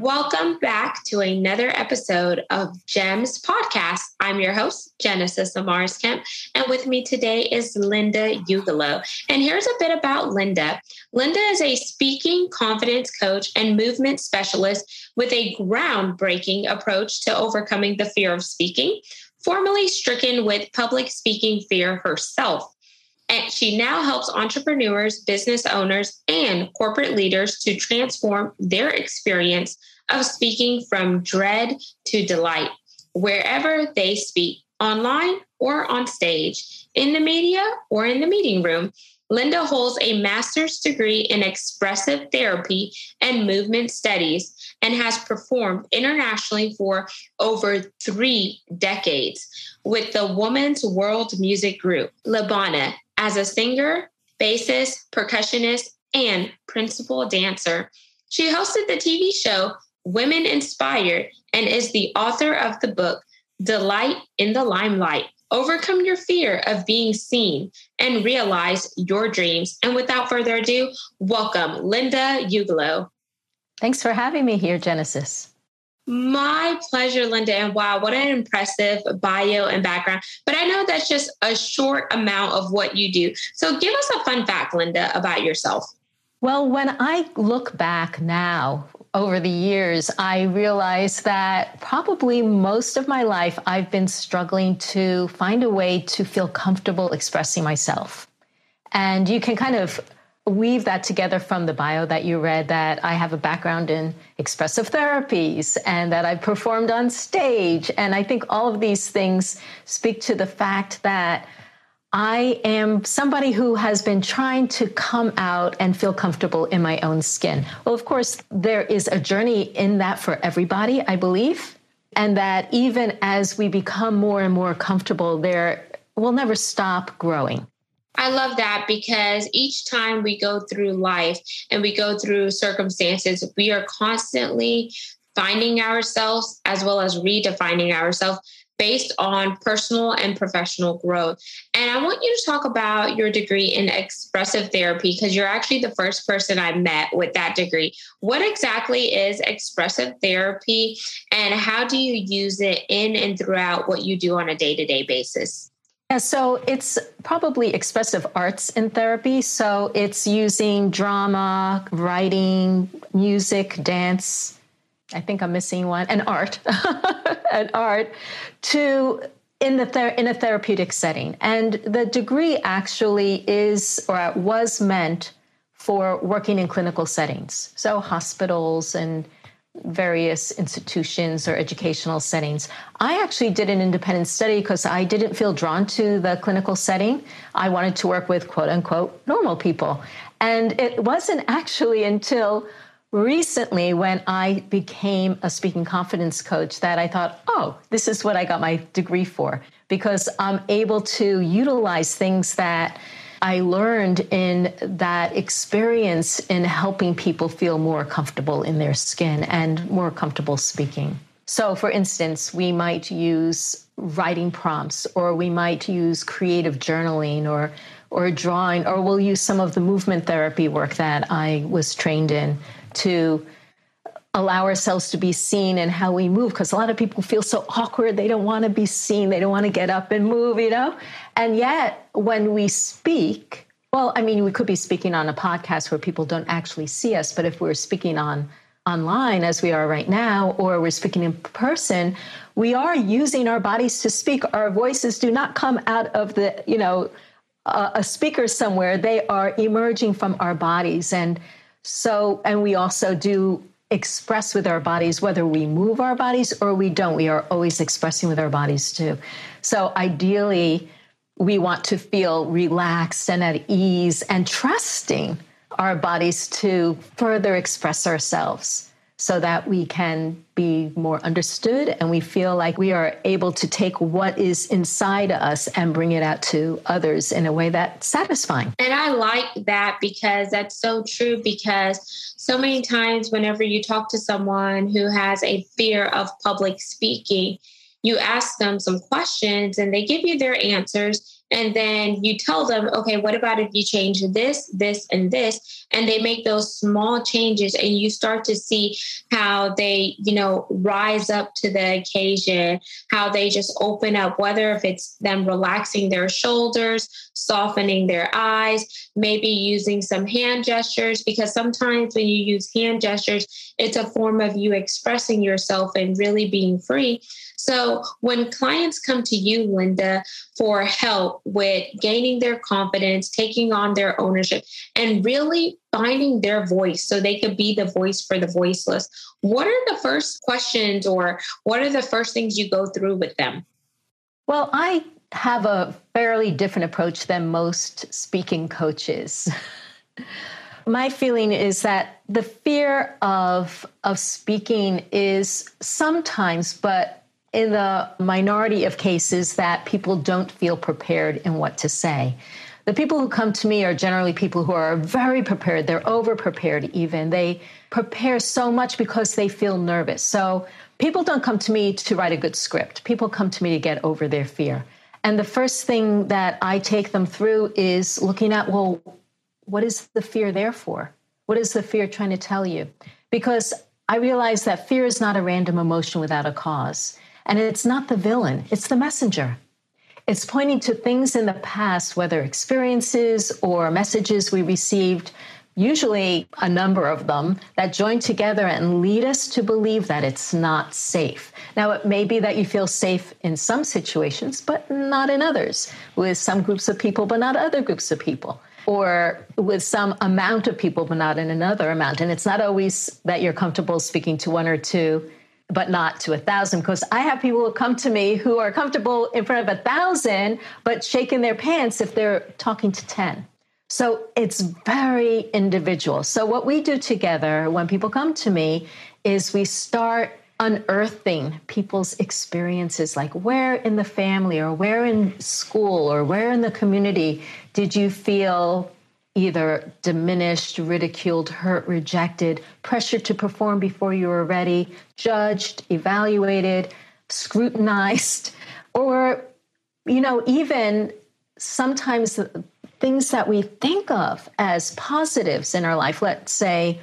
Welcome back to another episode of GEMS podcast. I'm your host, Genesis Amaris Kemp, and with me today is Linda Ugelow. And here's a bit about Linda. Linda is a speaking confidence coach and movement specialist with a groundbreaking approach to overcoming the fear of speaking, formerly stricken with public speaking fear herself. And she now helps entrepreneurs, business owners, and corporate leaders to transform their experience of speaking from dread to delight, wherever they speak, online or on stage, in the media or in the meeting room. Linda holds a master's degree in expressive therapy and movement studies and has performed internationally for over three decades with the Women's World Music Group, Libana, as a singer, bassist, percussionist, and principal dancer. She hosted the TV show Women Inspired and is the author of the book Delight in the Limelight. Overcome your fear of being seen and realize your dreams. And without further ado, welcome Linda Ugelow. Thanks for having me here, Genesis. My pleasure, Linda. And wow, what an impressive bio and background. But I know that's just a short amount of what you do. So give us a fun fact, Linda, about yourself. Well, when I look back now over the years, I realize that probably most of my life I've been struggling to find a way to feel comfortable expressing myself. And you can kind of weave that together from the bio that you read that I have a background in expressive therapies and that I've performed on stage. And I think all of these things speak to the fact that I am somebody who has been trying to come out and feel comfortable in my own skin. Well, of course, there is a journey in that for everybody, I believe. And that even as we become more and more comfortable, there will never stop growing. I love that because each time we go through life and we go through circumstances, we are constantly finding ourselves as well as redefining ourselves based on personal and professional growth. And I want you to talk about your degree in expressive therapy because you're actually the first person I met with that degree. What exactly is expressive therapy and how do you use it in and throughout what you do on a day to day basis? Yeah, so it's probably expressive arts in therapy. So it's using drama, writing, music, dance, I think I'm missing one, and art, and art to in the ther- in a therapeutic setting. And the degree actually is or was meant for working in clinical settings, so hospitals and various institutions or educational settings. I actually did an independent study because I didn't feel drawn to the clinical setting. I wanted to work with quote unquote normal people. And it wasn't actually until recently when I became a speaking confidence coach that I thought, oh, this is what I got my degree for because I'm able to utilize things that I learned in that experience in helping people feel more comfortable in their skin and more comfortable speaking. So, for instance, we might use writing prompts, or we might use creative journaling, or or drawing, or we'll use some of the movement therapy work that I was trained in to allow ourselves to be seen and how we move because a lot of people feel so awkward. They don't want to be seen. They don't want to get up and move you know? And yet when we speak well i mean we could be speaking on a podcast where people don't actually see us but if we're speaking on online as we are right now or we're speaking in person we are using our bodies to speak. Our voices do not come out of the you know a speaker somewhere. They are emerging from our bodies. And so, and we also do express with our bodies, whether we move our bodies or we don't. We are always expressing with our bodies too. So, ideally, we want to feel relaxed and at ease and trusting our bodies to further express ourselves. So that we can be more understood and we feel like we are able to take what is inside us and bring it out to others in a way that's satisfying. And I like that because that's so true because so many times whenever you talk to someone who has a fear of public speaking, you ask them some questions and they give you their answers and then you tell them okay what about if you change this this and this? And they make those small changes and you start to see how they you know rise up to the occasion how they just open up whether if it's them relaxing their shoulders softening their eyes maybe using some hand gestures because sometimes when you use hand gestures it's a form of you expressing yourself and really being free so when clients come to you, Linda, for help with gaining their confidence, taking on their ownership, and really finding their voice so they could be the voice for the voiceless, what are the first questions or what are the first things you go through with them? Well, I have a fairly different approach than most speaking coaches. My feeling is that the fear of of speaking is sometimes, but in the minority of cases that people don't feel prepared in what to say. The people who come to me are generally people who are very prepared. They're over prepared, even. They prepare so much because they feel nervous. So people don't come to me to write a good script. People come to me to get over their fear. And the first thing that I take them through is looking at, well, what is the fear there for? What is the fear trying to tell you? Because I realize that fear is not a random emotion without a cause. And it's not the villain, it's the messenger. It's pointing to things in the past, whether experiences or messages we received, usually a number of them, that join together and lead us to believe that it's not safe. Now, it may be that you feel safe in some situations, but not in others, with some groups of people, but not other groups of people or with some amount of people, but not in another amount. And it's not always that you're comfortable speaking to one or two but not to a thousand because I have people who come to me who are comfortable in front of a thousand, but shaking their pants if they're talking to 10. So it's very individual. So, what we do together when people come to me is we start unearthing people's experiences like where in the family or where in school or where in the community did you feel either diminished, ridiculed, hurt, rejected, pressured to perform before you were ready, judged, evaluated, scrutinized, or, you know, even sometimes things that we think of as positives in our life. Let's say,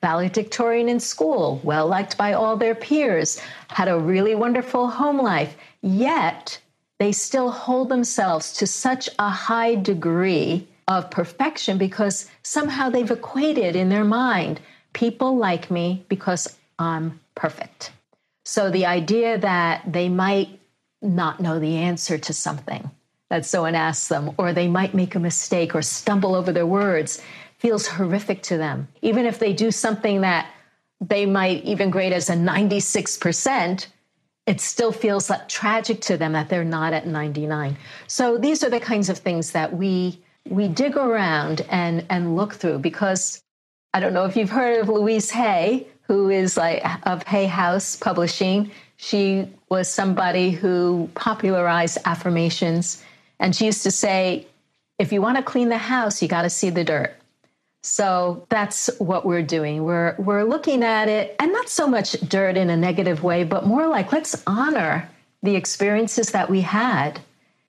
valedictorian in school, well liked by all their peers, had a really wonderful home life, yet they still hold themselves to such a high degree of perfection because somehow they've equated in their mind people like me because I'm perfect. So the idea that they might not know the answer to something that someone asks them, or they might make a mistake or stumble over their words, feels horrific to them. Even if they do something that they might even grade as a 96%, it still feels like tragic to them that they're not at 99. So these are the kinds of things that we we dig around and and look through because I don't know if you've heard of Louise Hay, who is like of Hay House Publishing. She was somebody who popularized affirmations, and she used to say, "If you want to clean the house, you got to see the dirt." So that's what we're doing. We're we're looking at it, and not so much dirt in a negative way, but more like let's honor the experiences that we had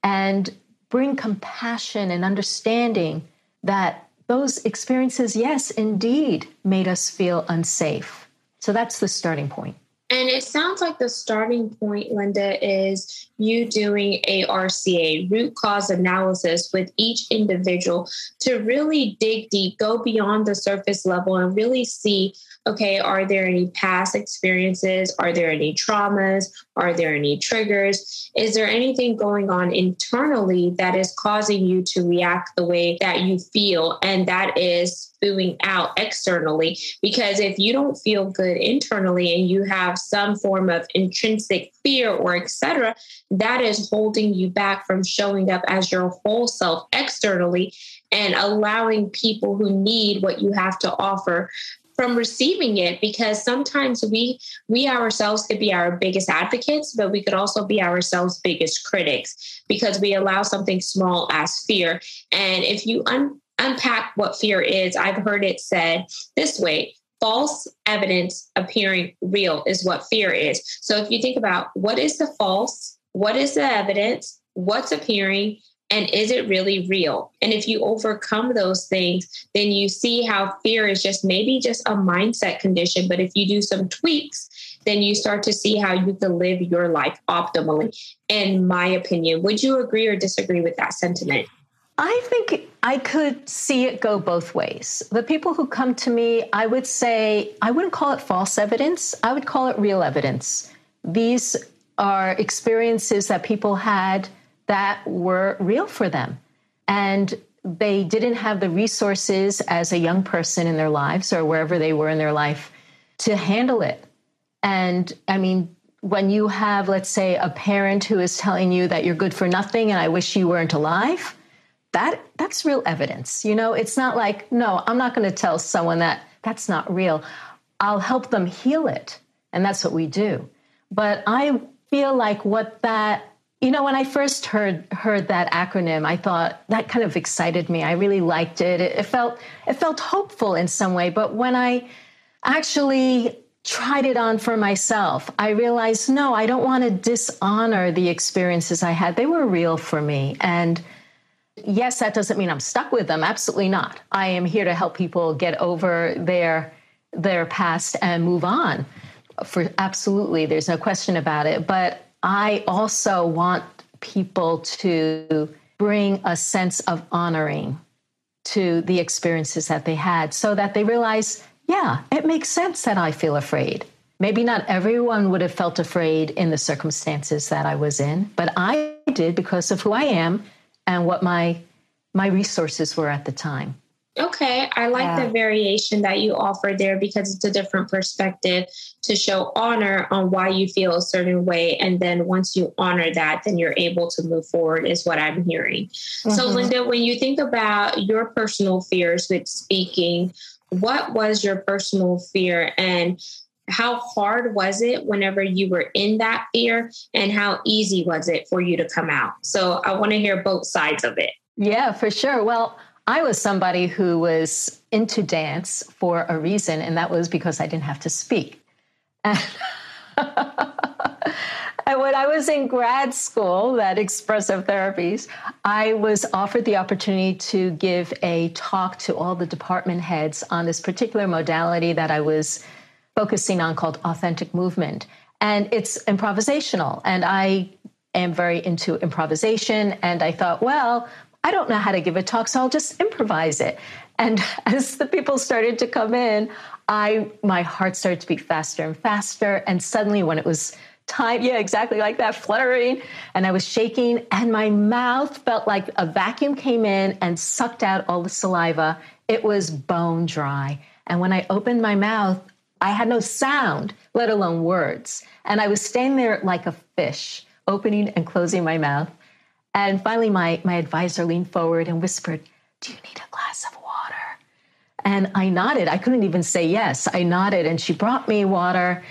and bring compassion and understanding that those experiences, yes, indeed, made us feel unsafe. So that's the starting point. And it sounds like the starting point, Linda, is you doing a RCA, root cause analysis with each individual to really dig deep, go beyond the surface level, and really see okay, are there any past experiences? Are there any traumas? Are there any triggers? Is there anything going on internally that is causing you to react the way that you feel? And that is spewing out externally. Because if you don't feel good internally and you have some form of intrinsic fear or etc., that is holding you back from showing up as your whole self externally and allowing people who need what you have to offer from receiving it because sometimes we we ourselves could be our biggest advocates but we could also be ourselves biggest critics because we allow something small as fear. And if you un- unpack what fear is i've heard it said this way false evidence appearing real is what fear is. So if you think about what is the false what is the evidence what's appearing and is it really real? And if you overcome those things then you see how fear is just maybe just a mindset condition. But if you do some tweaks then you start to see how you can live your life optimally in my opinion. Would you agree or disagree with that sentiment? I think I could see it go both ways. The people who come to me, I would say, I wouldn't call it false evidence, I would call it real evidence. These are experiences that people had that were real for them. And they didn't have the resources as a young person in their lives or wherever they were in their life to handle it. And I mean, when you have, let's say, a parent who is telling you that you're good for nothing and I wish you weren't alive, that that's real evidence. You know, it's not like, no, I'm not going to tell someone that that's not real. I'll help them heal it. And that's what we do. But I feel like what that you know, when I first heard heard that acronym, I thought that kind of excited me. I really liked it. It, it felt it felt hopeful in some way. But when I actually tried it on for myself, I realized no, I don't want to dishonor the experiences I had. They were real for me, and yes, that doesn't mean I'm stuck with them. Absolutely not. I am here to help people get over their their past and move on. For absolutely, there's no question about it. But I also want people to bring a sense of honoring to the experiences that they had so that they realize, yeah, it makes sense that I feel afraid. Maybe not everyone would have felt afraid in the circumstances that I was in, but I did because of who I am and what my my resources were at the time. Okay, I like yeah. the variation that you offer there because it's a different perspective to show honor on why you feel a certain way. And then once you honor that, then you're able to move forward, is what I'm hearing. Mm-hmm. So, Linda, when you think about your personal fears with speaking, what was your personal fear and how hard was it whenever you were in that fear and how easy was it for you to come out? So, I want to hear both sides of it. Yeah, for sure. Well, I was somebody who was into dance for a reason, and that was because I didn't have to speak. And, when I was in grad school, that expressive therapies, I was offered the opportunity to give a talk to all the department heads on this particular modality that I was focusing on called authentic movement. And it's improvisational. And I am very into improvisation. And I thought, well, I don't know how to give a talk, so I'll just improvise it. And as the people started to come in, I my heart started to beat faster and faster. And suddenly, when it was time, yeah, exactly like that, fluttering, and I was shaking, and my mouth felt like a vacuum came in and sucked out all the saliva. It was bone dry. And when I opened my mouth, I had no sound, let alone words. And I was standing there like a fish, opening and closing my mouth. And finally, my, my advisor leaned forward and whispered, Do you need a glass of water? And I nodded. I couldn't even say yes. I nodded, and she brought me water.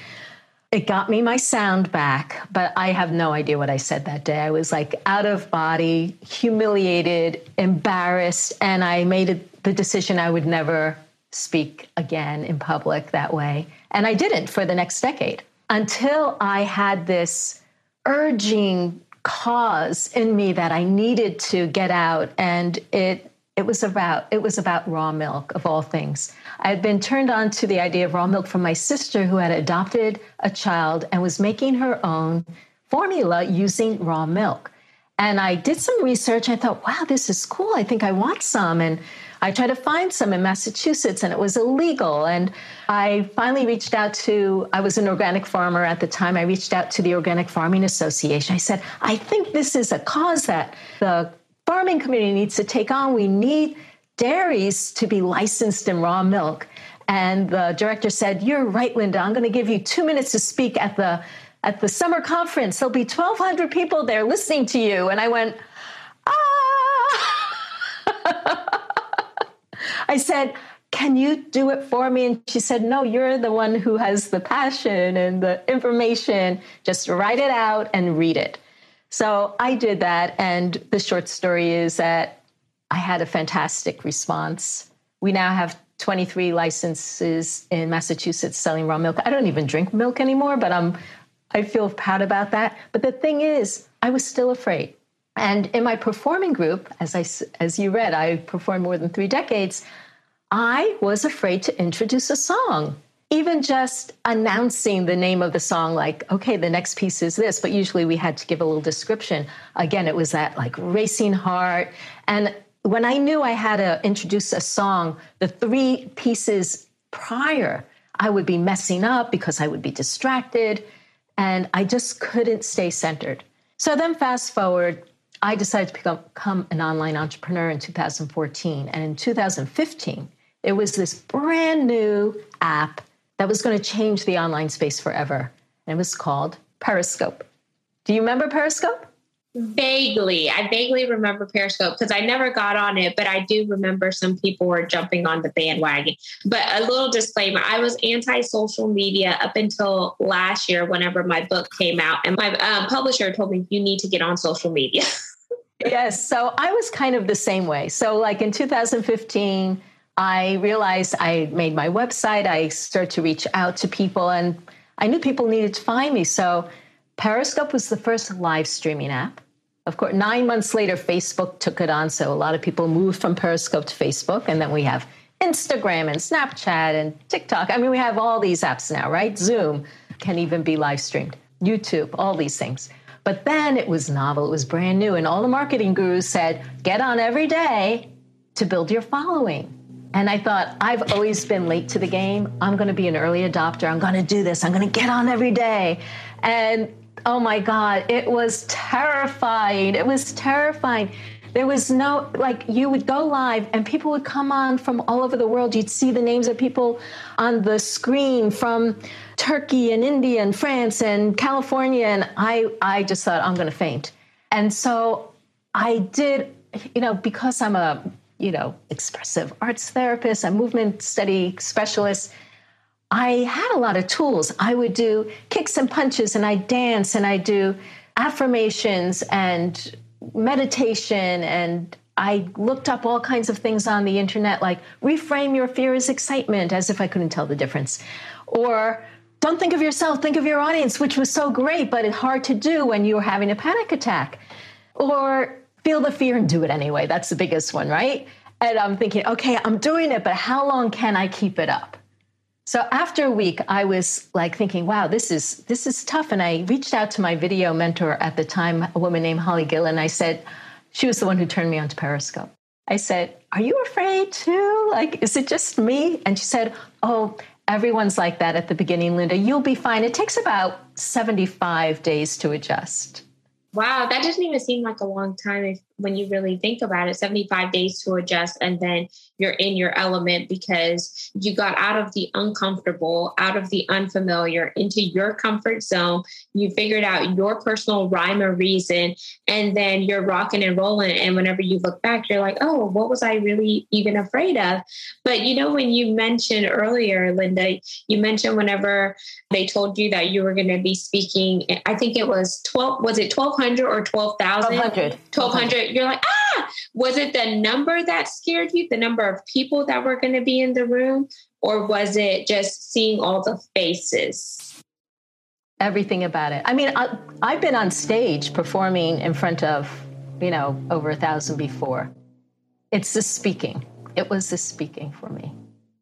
It got me my sound back, but I have no idea what I said that day. I was like out of body, humiliated, embarrassed, and I made the decision I would never speak again in public that way. And I didn't for the next decade until I had this urging cause in me that I needed to get out and it it was about it was about raw milk of all things. I had been turned on to the idea of raw milk from my sister who had adopted a child and was making her own formula using raw milk. And I did some research. I thought, wow, this is cool. I think I want some. And I tried to find some in Massachusetts and it was illegal. And I finally reached out to, I was an organic farmer at the time. I reached out to the Organic Farming Association. I said, I think this is a cause that the farming community needs to take on. We need dairies to be licensed in raw milk. And the director said, You're right, Linda. I'm going to give you two minutes to speak at the at the summer conference. There'll be 1,200 people there listening to you. And I went, I said, Can you do it for me? And she said, No, you're the one who has the passion and the information. Just write it out and read it. So I did that. And the short story is that I had a fantastic response. We now have 23 licenses in Massachusetts selling raw milk. I don't even drink milk anymore, but I'm I feel proud about that. But the thing is, I was still afraid. And in my performing group, as I as you read, I performed more than 3 decades, I was afraid to introduce a song. Even just announcing the name of the song, like, okay, the next piece is this, but usually we had to give a little description. Again, it was that like racing heart. And when I knew I had to introduce a song, the three pieces prior, I would be messing up because I would be distracted and I just couldn't stay centered. So then, fast forward, I decided to become, an online entrepreneur in 2014. And in 2015, there was this brand new app that was going to change the online space forever. And it was called Periscope. Do you remember Periscope? Vaguely. I vaguely remember Periscope because I never got on it, but I do remember some people were jumping on the bandwagon. But a little disclaimer I was anti social media up until last year, whenever my book came out. And my um, publisher told me, you need to get on social media. yes. So I was kind of the same way. So, like in 2015, I realized I made my website, I started to reach out to people, and I knew people needed to find me. So, Periscope was the first live streaming app. Of course, nine months later, Facebook took it on. So a lot of people moved from Periscope to Facebook. And then we have Instagram and Snapchat and TikTok. I mean, we have all these apps now, right? Zoom can even be live streamed, YouTube, all these things. But then it was novel, it was brand new. And all the marketing gurus said, get on every day to build your following. And I thought, I've always been late to the game. I'm going to be an early adopter. I'm going to do this. I'm going to get on every day. And oh my God, it was terrifying. It was terrifying. There was no, like, you would go live and people would come on from all over the world. You'd see the names of people on the screen from Turkey and India and France and California. And I, I just thought, I'm going to faint. And so I did, you know, because I'm a, you know, expressive arts therapist, a movement study specialist. I had a lot of tools. I would do kicks and punches and I dance and I do affirmations and meditation and I looked up all kinds of things on the internet like reframe your fear as excitement as if I couldn't tell the difference. Or don't think of yourself, think of your audience, which was so great, but it's hard to do when you're having a panic attack. Or feel the fear and do it anyway. That's the biggest one, right? And I'm thinking, okay, I'm doing it, but how long can I keep it up? So after a week, I was like thinking, wow, this is this is tough. And I reached out to my video mentor at the time, a woman named Holly Gill, and I said, she was the one who turned me on to Periscope. I said, Are you afraid too? Like, is it just me? And she said, Oh, everyone's like that at the beginning, Linda. You'll be fine. It takes about 75 days to adjust. Wow, that doesn't even seem like a long time if, when you really think about it 75 days to adjust, and then you're in your element because you got out of the uncomfortable, out of the unfamiliar, into your comfort zone. You figured out your personal rhyme or reason, and then you're rocking and rolling. And whenever you look back, you're like, oh, what was I really even afraid of? But you know, when you mentioned earlier, Linda, you mentioned whenever they told you that you were going to be speaking, I think it was 12, was it 1200 or 12,000? 1200. 1200. You're like, ah, was it the number that scared you, the number of people that were going to be in the room? Or was it just seeing all the faces? Everything about it. I mean, I, I've been on stage performing in front of, you know, over a thousand before. It's the speaking. It was the speaking for me.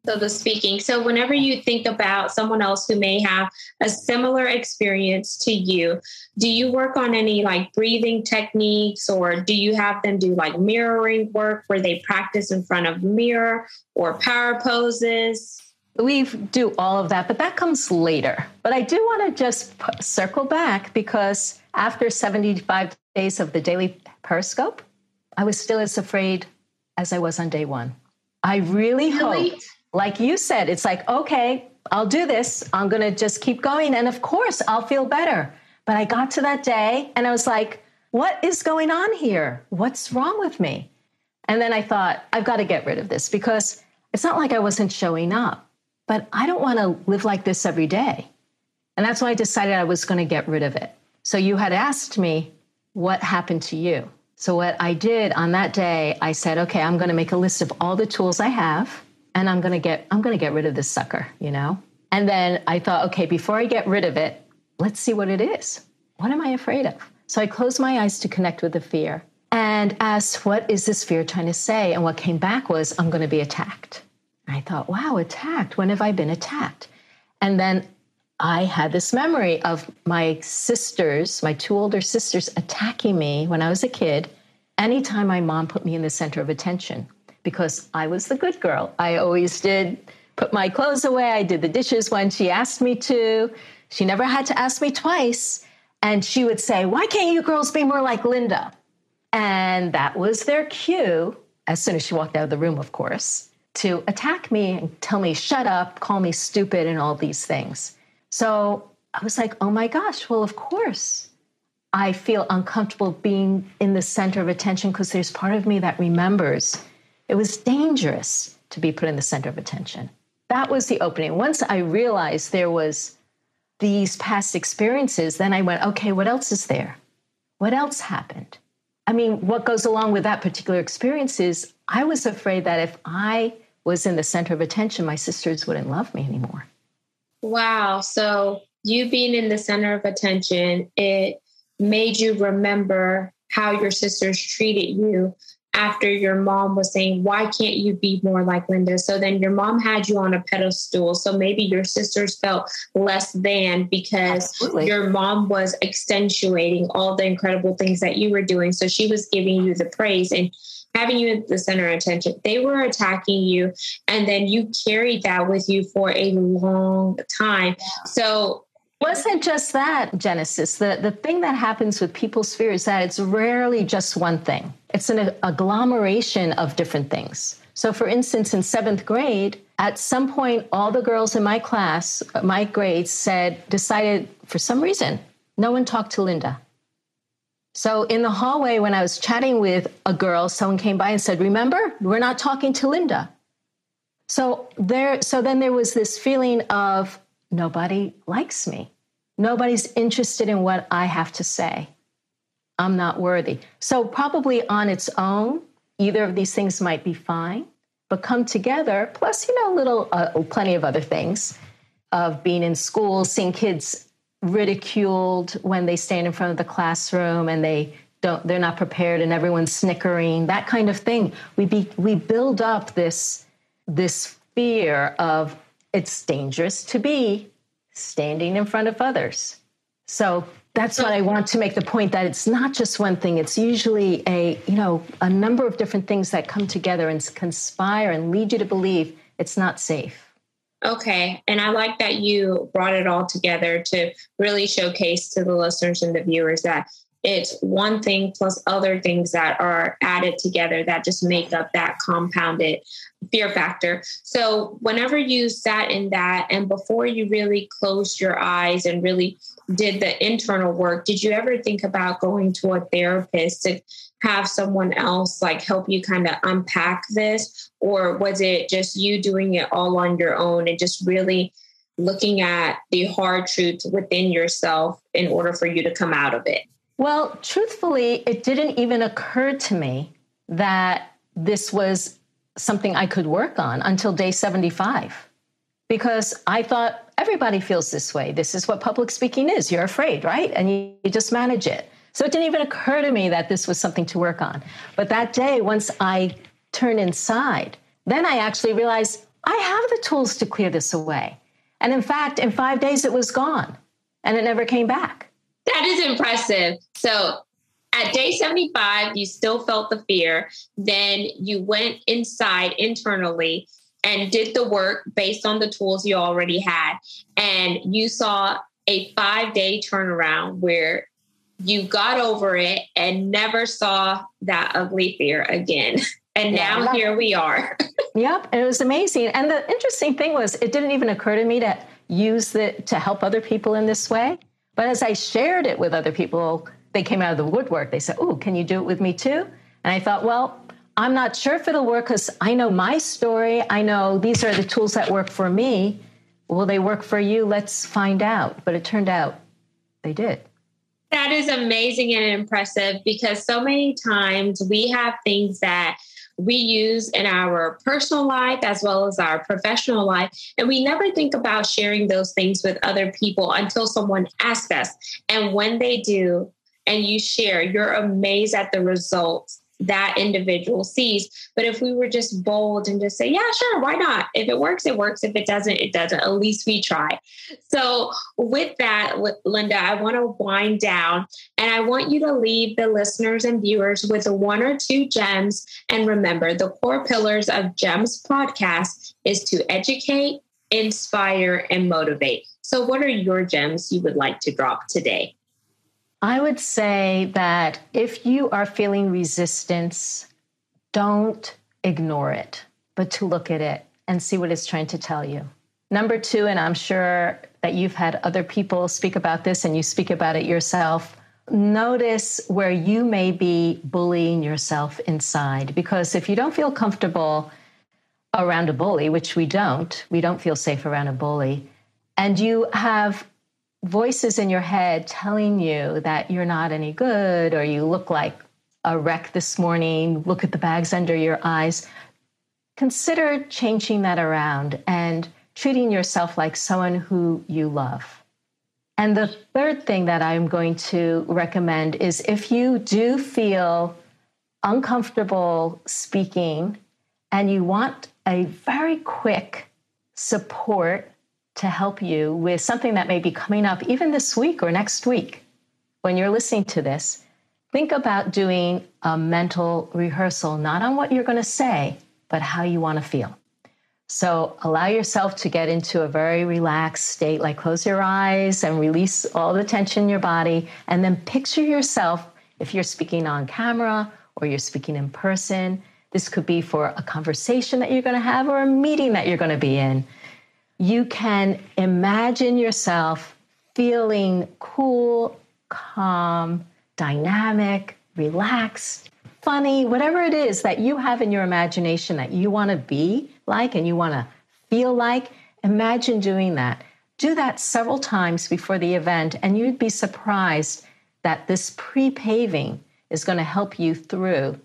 So the speaking. So whenever you think about someone else who may have a similar experience to you, do you work on any like breathing techniques or do you have them do like mirroring work where they practice in front of mirror or power poses? We do all of that, but that comes later. But I do want to just circle back because after 75 days of the daily Periscope, I was still as afraid as I was on day one. I really, really? hope like you said, it's like, okay, I'll do this. I'm going to just keep going. And of course, I'll feel better. But I got to that day and I was like, what is going on here? What's wrong with me? And then I thought, I've got to get rid of this because it's not like I wasn't showing up, but I don't want to live like this every day. And that's why I decided I was going to get rid of it. So you had asked me, what happened to you? So what I did on that day, I said, okay, I'm going to make a list of all the tools I have and I'm going to get I'm going to get rid of this sucker, you know? And then I thought, okay, before I get rid of it, let's see what it is. What am I afraid of? So I closed my eyes to connect with the fear and asked, what is this fear trying to say? And what came back was, I'm going to be attacked. I thought, wow, attacked. When have I been attacked? And then I had this memory of my sisters, my two older sisters, attacking me when I was a kid anytime my mom put me in the center of attention because I was the good girl. I always did put my clothes away. I did the dishes when she asked me to. She never had to ask me twice. And she would say, Why can't you girls be more like Linda? And that was their cue, as soon as she walked out of the room, of course, to attack me and tell me, Shut up, call me stupid, and all these things. So I was like, oh my gosh, well, of course. I feel uncomfortable being in the center of attention because there's part of me that remembers it was dangerous to be put in the center of attention. That was the opening. Once I realized there was these past experiences, then I went, okay, what else is there? What else happened? I mean, what goes along with that particular experience is I was afraid that if I was in the center of attention, my sisters wouldn't love me anymore. Wow. So you being in the center of attention, it made you remember how your sisters treated you after your mom was saying, Why can't you be more like Linda? So then your mom had you on a pedestal. So maybe your sisters felt less than because Absolutely. your mom was accentuating all the incredible things that you were doing. So she was giving you the praise. And having you at the center of attention. They were attacking you, and then you carried that with you for a long time. So wasn't just that genesis the, the thing that happens with people's fear is that it's rarely just one thing it's an agglomeration of different things so for instance in seventh grade at some point all the girls in my class my grades said decided for some reason no one talked to linda so in the hallway, when I was chatting with a girl, someone came by and said, Remember, we're not talking to Linda. So there, so then there was this feeling of nobody likes me. Nobody's interested in what I have to say. I'm not worthy. So probably on its own, either of these things might be fine, but come together, plus, you know, little, uh, plenty of other things of being in school, seeing kids ridiculed when they stand in front of the classroom and they don't they're not prepared and everyone's snickering that kind of thing we be, we build up this this fear of it's dangerous to be standing in front of others so that's what i want to make the point that it's not just one thing it's usually a you know a number of different things that come together and conspire and lead you to believe it's not safe Okay. And I like that you brought it all together to really showcase to the listeners and the viewers that it's one thing plus other things that are added together that just make up that compounded fear factor. So, whenever you sat in that and before you really closed your eyes and really did the internal work, did you ever think about going to a therapist to have someone else like help you kind of unpack this or was it just you doing it all on your own and just really looking at the hard truths within yourself in order for you to come out of it well truthfully it didn't even occur to me that this was something i could work on until day 75 because i thought everybody feels this way this is what public speaking is you're afraid right and you, you just manage it so it didn't even occur to me that this was something to work on. But that day, once I turned inside, then I actually realized I have the tools to clear this away. And in fact, in five days, it was gone and it never came back. That is impressive. So at day 75, you still felt the fear. Then you went inside internally and did the work based on the tools you already had. And you saw a five day turnaround where you got over it and never saw that ugly fear again. And now yeah. here we are. yep, it was amazing. And the interesting thing was, it didn't even occur to me to use it to help other people in this way. But as I shared it with other people, they came out of the woodwork. They said, "Oh, can you do it with me too?" And I thought, well, I'm not sure if it'll work because I know my story. I know these are the tools that work for me. Will they work for you? Let's find out. But it turned out they did. That is amazing and impressive because so many times we have things that we use in our personal life as well as our professional life. And we never think about sharing those things with other people until someone asks us. And when they do, and you share, you're amazed at the results that individual sees. But if we were just bold and just say, yeah, sure, why not? If it works, it works. If it doesn't, it doesn't. At least we try. So, with that, Linda, I want to wind down and I want you to leave the listeners and viewers with one or two gems. And remember, the core pillars of GEMS podcast is to educate, inspire, and motivate. So, what are your gems you would like to drop today? I would say that if you are feeling resistance, don't ignore it, but to look at it and see what it's trying to tell you. Number two, and I'm sure that you've had other people speak about this and you speak about it yourself. Notice where you may be bullying yourself inside. Because if you don't feel comfortable around a bully, which we don't, we don't feel safe around a bully, and you have voices in your head telling you that you're not any good or you look like a wreck this morning, look at the bags under your eyes, consider changing that around and treating yourself like someone who you love. And the third thing that I'm going to recommend is if you do feel uncomfortable speaking and you want a very quick support to help you with something that may be coming up even this week or next week when you're listening to this, think about doing a mental rehearsal, not on what you're going to say, but how you want to feel. So allow yourself to get into a very relaxed state, like close your eyes and release all the tension in your body. And then picture yourself if you're speaking on camera or you're speaking in person. This could be for a conversation that you're going to have or a meeting that you're going to be in you can imagine yourself feeling cool, calm, dynamic, relaxed, funny, whatever it is that you have in your imagination that you want to be like and you want to feel like. Imagine doing that. Do that several times before the event, and you'd be surprised that this pre paving is going to help you through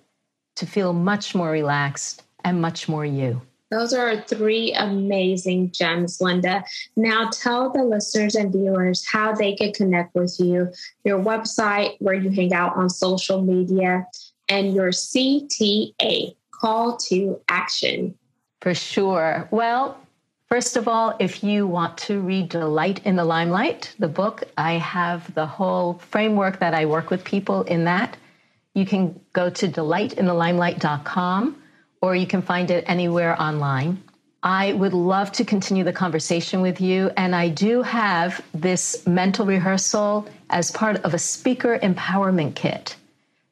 to feel much more relaxed and much more you. Those are three amazing gems, Linda. Now tell the listeners and viewers how they can connect with you, your website, where you hang out on social media, and your CTA, call to action. For sure. Well, First of all, if you want to read Delight in the Limelight, the book, I have the whole framework that I work with people in that. You can go to delightinthelimelight.com or you can find it anywhere online. I would love to continue the conversation with you. And I do have this mental rehearsal as part of a speaker empowerment kit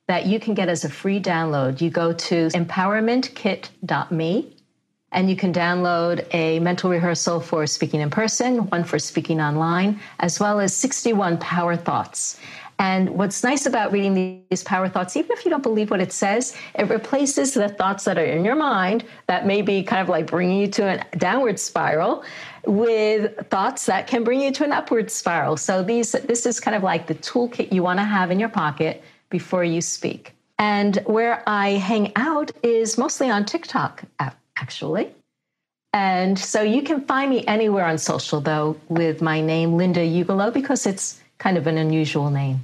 that you can get as a free download. You go to empowermentkit.me and you can download a mental rehearsal for speaking in person, one for speaking online, as well as 61 power thoughts. And what's nice about reading these power thoughts, even if you don't believe what it says, it replaces the thoughts that are in your mind that may be kind of like bringing you to a downward spiral with thoughts that can bring you to an upward spiral. So these, this is kind of like the toolkit you want to have in your pocket before you speak. And where I hang out is mostly on TikTok, actually. And so you can find me anywhere on social, though, with my name, Linda Ugelow, because it's kind of an unusual name.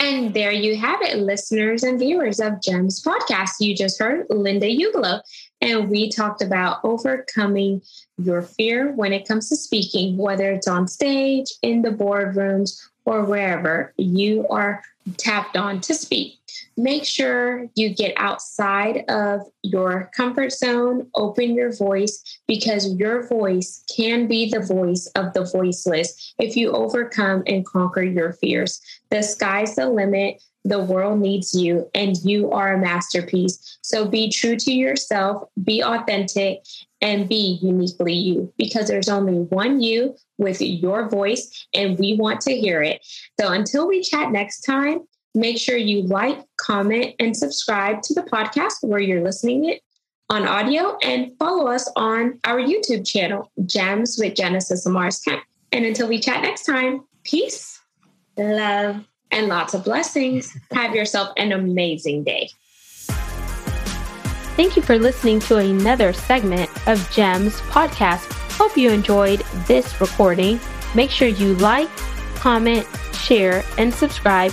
And there you have it, listeners and viewers of GEMS podcast. You just heard Linda Ugelow, and we talked about overcoming your fear when it comes to speaking, whether it's on stage, in the boardrooms, or wherever you are tapped on to speak make sure you get outside of your comfort zone, open your voice, because your voice can be the voice of the voiceless if you overcome and conquer your fears. The sky's the limit. The world needs you, and you are a masterpiece. So be true to yourself, be authentic, and be uniquely you because there's only one you with your voice, and we want to hear it. So until we chat next time, Make sure you like, comment, and subscribe to the podcast where you're listening it on audio and follow us on our YouTube channel, Gems with Genesis Amaris Kemp. And until we chat next time, peace, love, and lots of blessings. Have yourself an amazing day. Thank you for listening to another segment of GEMS podcast. Hope you enjoyed this recording. Make sure you like, comment, share, and subscribe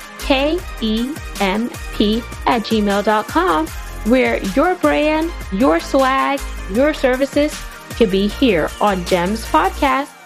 Kemp, K E M P, at gmail.com, where your brand, your swag, your services can be here on GEMS Podcast.